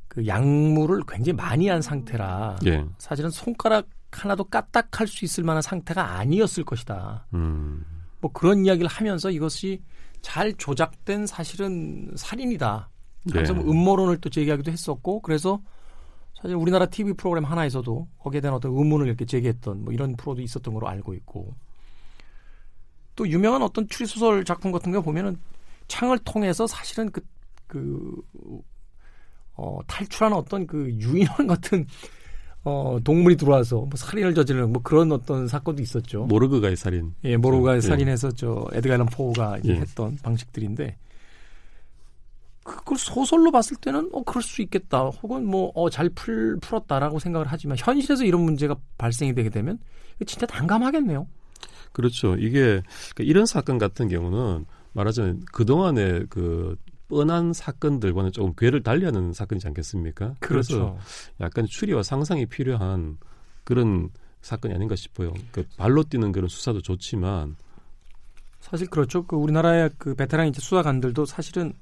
그 약물을 굉장히 많이 한 상태라 예. 사실은 손가락 하나도 까딱할 수 있을 만한 상태가 아니었을 것이다. 음. 뭐 그런 이야기를 하면서 이것이 잘 조작된 사실은 살인이다. 그래서 예. 뭐 음모론을 또 제기하기도 했었고 그래서 사실 우리나라 TV 프로그램 하나에서도 거기에 대한 어떤 의문을 이렇게 제기했던 뭐 이런 프로도 있었던 걸로 알고 있고 또 유명한 어떤 추리 소설 작품 같은 거 보면은 창을 통해서 사실은 그, 그, 어, 탈출하는 어떤 그 유인원 같은 어, 동물이 들어와서 뭐 살인을 저지르는 뭐 그런 어떤 사건도 있었죠. 모르그가의 살인. 예, 모로가 예. 살인해서 저 에드가 앨런 포가 이제 예. 했던 방식들인데 그걸 소설로 봤을 때는 어 그럴 수 있겠다. 혹은 뭐어잘풀 풀었다라고 생각을 하지만 현실에서 이런 문제가 발생이 되게 되면 진짜 난감하겠네요. 그렇죠. 이게 그러니까 이런 사건 같은 경우는 말하자면 그동안의 그 뻔한 사건들과는 조금 궤를 달리하는 사건이지 않겠습니까? 그래서 약간 추리와 상상이 필요한 그런 사건이 아닌가 싶어요. 그 발로 뛰는 그런 수사도 좋지만 사실 그렇죠. 그 우리나라의 그 베테랑 이제 수사관들도 사실은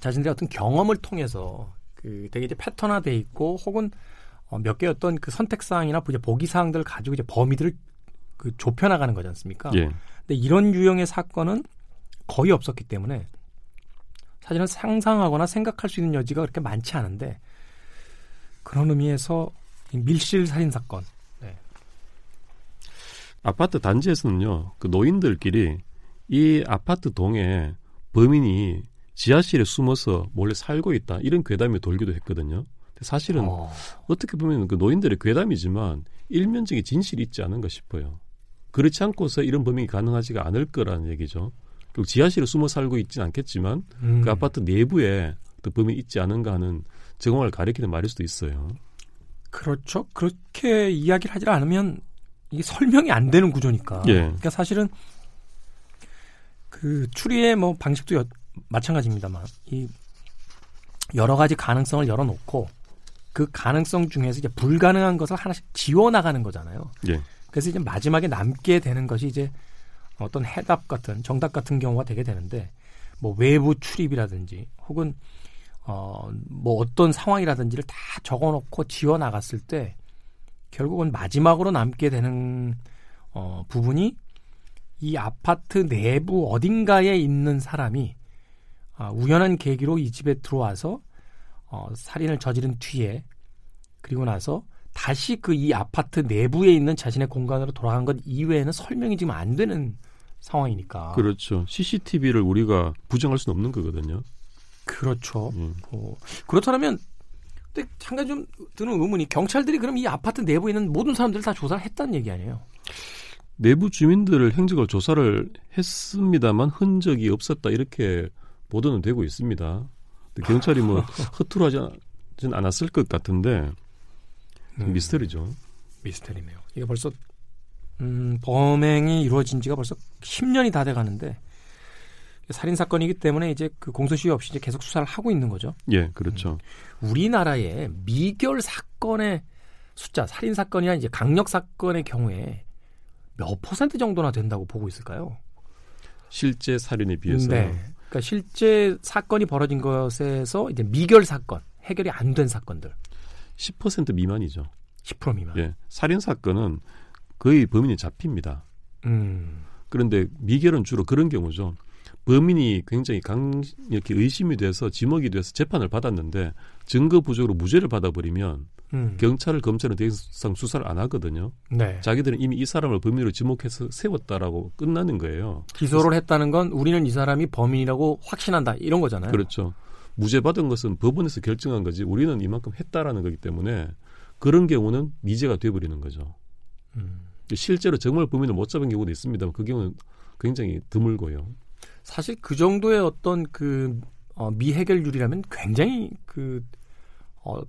자신들의 어떤 경험을 통해서 그 되게 이제 패턴화돼 있고 혹은 어, 몇 개의 어떤 그 선택 사항이나 이제 보기 사항들을 가지고 이제 범위들을 그 좁혀 나가는 거지 않습니까? 예. 근데 이런 유형의 사건은 거의 없었기 때문에 사실은 상상하거나 생각할 수 있는 여지가 그렇게 많지 않은데 그런 의미에서 이 밀실 살인 사건 아파트 단지에서는요, 그 노인들끼리 이 아파트 동에 범인이 지하실에 숨어서 몰래 살고 있다 이런 괴담이 돌기도 했거든요. 사실은 어, 어떻게 보면 그 노인들의 괴담이지만 일면적인 진실이 있지 않은가 싶어요. 그렇지 않고서 이런 범행이 가능하지가 않을 거라는 얘기죠. 그리고 지하실에 숨어 살고 있지는 않겠지만 음, 그 아파트 내부에 또 범인이 있지 않은가 하는 정황을 가리키는 말일 수도 있어요. 그렇죠. 그렇게 이야기를 하지 않으면 이게 설명이 안 되는 구조니까. 예. 그러니까 사실은 그 추리의 뭐 방식도 여- 마찬가지입니다만 이 여러 가지 가능성을 열어놓고 그 가능성 중에서 이제 불가능한 것을 하나씩 지워 나가는 거잖아요. 예. 그래서 이제 마지막에 남게 되는 것이 이제 어떤 해답 같은 정답 같은 경우가 되게 되는데 뭐 외부 출입이라든지 혹은 어뭐 어떤 상황이라든지를 다 적어놓고 지워 나갔을 때 결국은 마지막으로 남게 되는 어 부분이 이 아파트 내부 어딘가에 있는 사람이 아, 우연한 계기로 이 집에 들어와서 어, 살인을 저지른 뒤에 그리고 나서 다시 그 이 아파트 내부에 있는 자신의 공간으로 돌아간 것 이외에는 설명이 지금 안 되는 상황이니까. 그렇죠. CCTV를 우리가 부정할 수는 없는 거거든요. 그렇죠. 음. 어, 그렇다면 근데 잠깐 좀 드는 의문이 경찰들이 그럼 이 아파트 내부에 있는 모든 사람들을 다 조사를 했다는 얘기 아니에요? 내부 주민들을 행적을 조사를 했습니다만 흔적이 없었다 이렇게 보도는 되고 있습니다. 경찰이 뭐 허투루 하진 않았을 것 같은데 음, 미스터리죠. 미스터리네요. 이게 벌써 음, 범행이 이루어진 지가 벌써 10년이 다 돼 가는데 살인 사건이기 때문에 이제 그 공소시효 없이 이제 계속 수사를 하고 있는 거죠. 예, 그렇죠. 우리나라의 미결 사건의 숫자, 살인 사건이나 이제 강력 사건의 경우에 몇 퍼센트 정도나 된다고 보고 있을까요? 실제 살인에 비해서 네. 그러니까 실제 사건이 벌어진 것에서 이제 미결 사건, 해결이 안 된 사건들 10% 미만이죠. 10% 미만. 예. 살인 사건은 거의 범인이 잡힙니다. 음. 그런데 미결은 주로 그런 경우죠. 범인이 굉장히 강 이렇게 의심이 돼서 지목이 돼서 재판을 받았는데 증거 부족으로 무죄를 받아버리면 음. 경찰을 검찰은 더 이상 수사를 안 하거든요. 네. 자기들은 이미 이 사람을 범인으로 지목해서 세웠다라고 끝나는 거예요. 기소를 했다는 건 우리는 이 사람이 범인이라고 확신한다 이런 거잖아요. 그렇죠. 무죄 받은 것은 법원에서 결정한 거지 우리는 이만큼 했다라는 거기 때문에 그런 경우는 미제가 돼버리는 거죠. 음. 실제로 정말 범인을 못 잡은 경우도 있습니다만 그 경우는 굉장히 드물고요. 사실 그 정도의 어떤 그 어, 미해결률이라면 굉장히 그 어,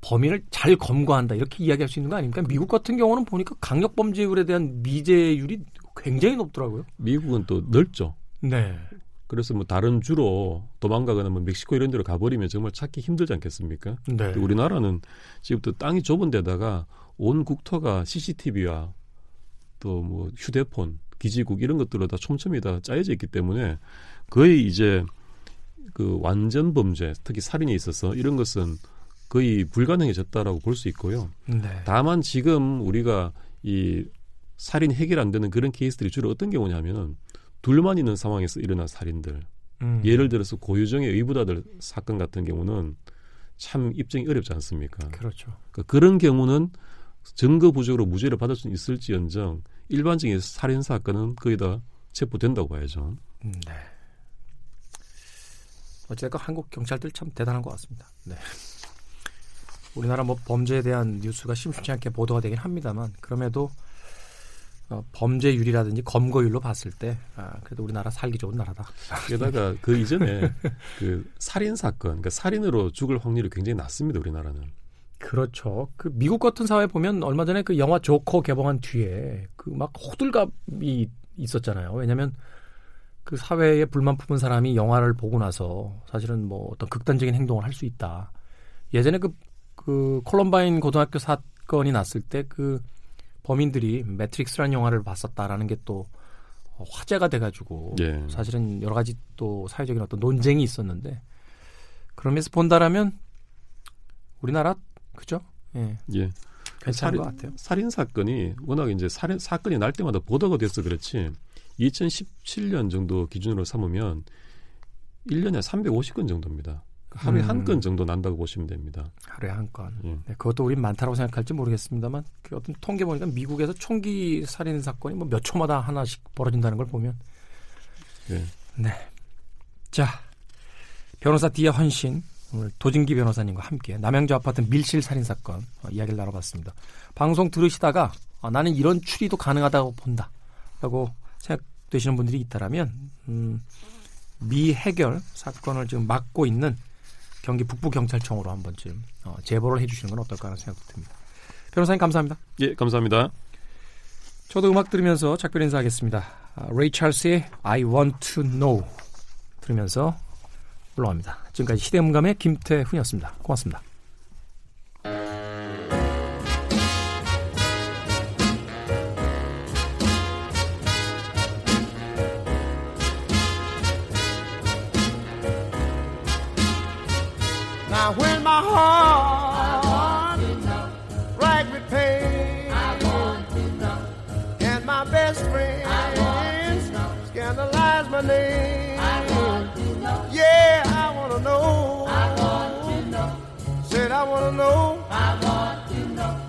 범인을 잘 검거한다 이렇게 이야기할 수 있는 거 아닙니까? 미국 같은 경우는 보니까 강력 범죄율에 대한 미제율이 굉장히 높더라고요. 미국은 또 넓죠. 네. 그래서 뭐 다른 주로 도망가거나 뭐 멕시코 이런 데로 가버리면 정말 찾기 힘들지 않겠습니까? 네. 우리나라는 지금부터 땅이 좁은 데다가 온 국토가 CCTV와 또 뭐 휴대폰, 기지국 이런 것들로 다 촘촘히 다 짜여져 있기 때문에 거의 이제 그 완전 범죄, 특히 살인에 있어서 이런 것은 거의 불가능해졌다라고 볼 수 있고요. 네. 다만 지금 우리가 이 살인 해결 안 되는 그런 케이스들이 주로 어떤 경우냐면은 둘만 있는 상황에서 일어난 살인들. 음. 예를 들어서 고유정의 의부다들 사건 같은 경우는 참 입증이 어렵지 않습니까? 그렇죠. 그런 경우는 증거 부족으로 무죄를 받을 수는 있을지언정 일반적인 살인 사건은 거의 다 체포된다고 봐야죠. 음, 네. 어쨌든 한국 경찰들 참 대단한 것 같습니다. 네. 우리나라 뭐 범죄에 대한 뉴스가 심심치 않게 보도가 되긴 합니다만 그럼에도 어, 범죄율이라든지 검거율로 봤을 때 아, 그래도 우리나라 살기 좋은 나라다. 게다가 그 이전에 그 살인 사건, 그러니까 살인으로 죽을 확률이 굉장히 낮습니다. 우리나라는. 그렇죠. 그 미국 같은 사회 보면 얼마 전에 그 영화 조커 개봉한 뒤에 그 막 호들갑이 있었잖아요. 왜냐하면 그 사회에 불만 품은 사람이 영화를 보고 나서 사실은 뭐 어떤 극단적인 행동을 할 수 있다. 예전에 그, 그 콜럼바인 고등학교 사건이 났을 때그 범인들이 매트릭스라는 영화를 봤었다라는 게 또 화제가 돼가지고 예. 사실은 여러 가지 또 사회적인 어떤 논쟁이 있었는데 그러면서 본다라면 우리나라 그죠? 예, 예. 괜찮은 살인- 것 같아요. 살인 사건이 워낙 이제 살인 사건이 날 때마다 보도가 돼서 그렇지 2017년 정도 기준으로 삼으면 1년에 350건 정도입니다. 하루에 음. 한건 정도 난다고 보시면 됩니다. 하루에 한 건. 예. 네, 그것도 우린 많다고 생각할지 모르겠습니다만 그 어떤 통계 보니까 미국에서 총기 살인 사건이 뭐 몇 초마다 하나씩 벌어진다는 걸 보면 예. 네. 자, 변호사 디아 헌신 오늘 도진기 변호사님과 함께 남양주 아파트 밀실 살인 사건 어, 이야기를 나눠봤습니다. 방송 들으시다가 아, 나는 이런 추리도 가능하다고 본다라고 생각되시는 분들이 있다라면 음, 미 해결 사건을 지금 맡고 있는 경기 북부경찰청으로 한 번쯤 어, 제보를 해주시는 건 어떨까 하는 생각도 듭니다. 변호사님 감사합니다. 예, 감사합니다. 저도 음악 들으면서 작별 인사하겠습니다. 아, 레이 찰스의 I Want to Know 들으면서 올라갑니다. 지금까지 시대음감의 김태훈이었습니다. 고맙습니다. with pain. And my best friend scandalize my name. I wanna know. I want to know. Said I wanna know. I want to know.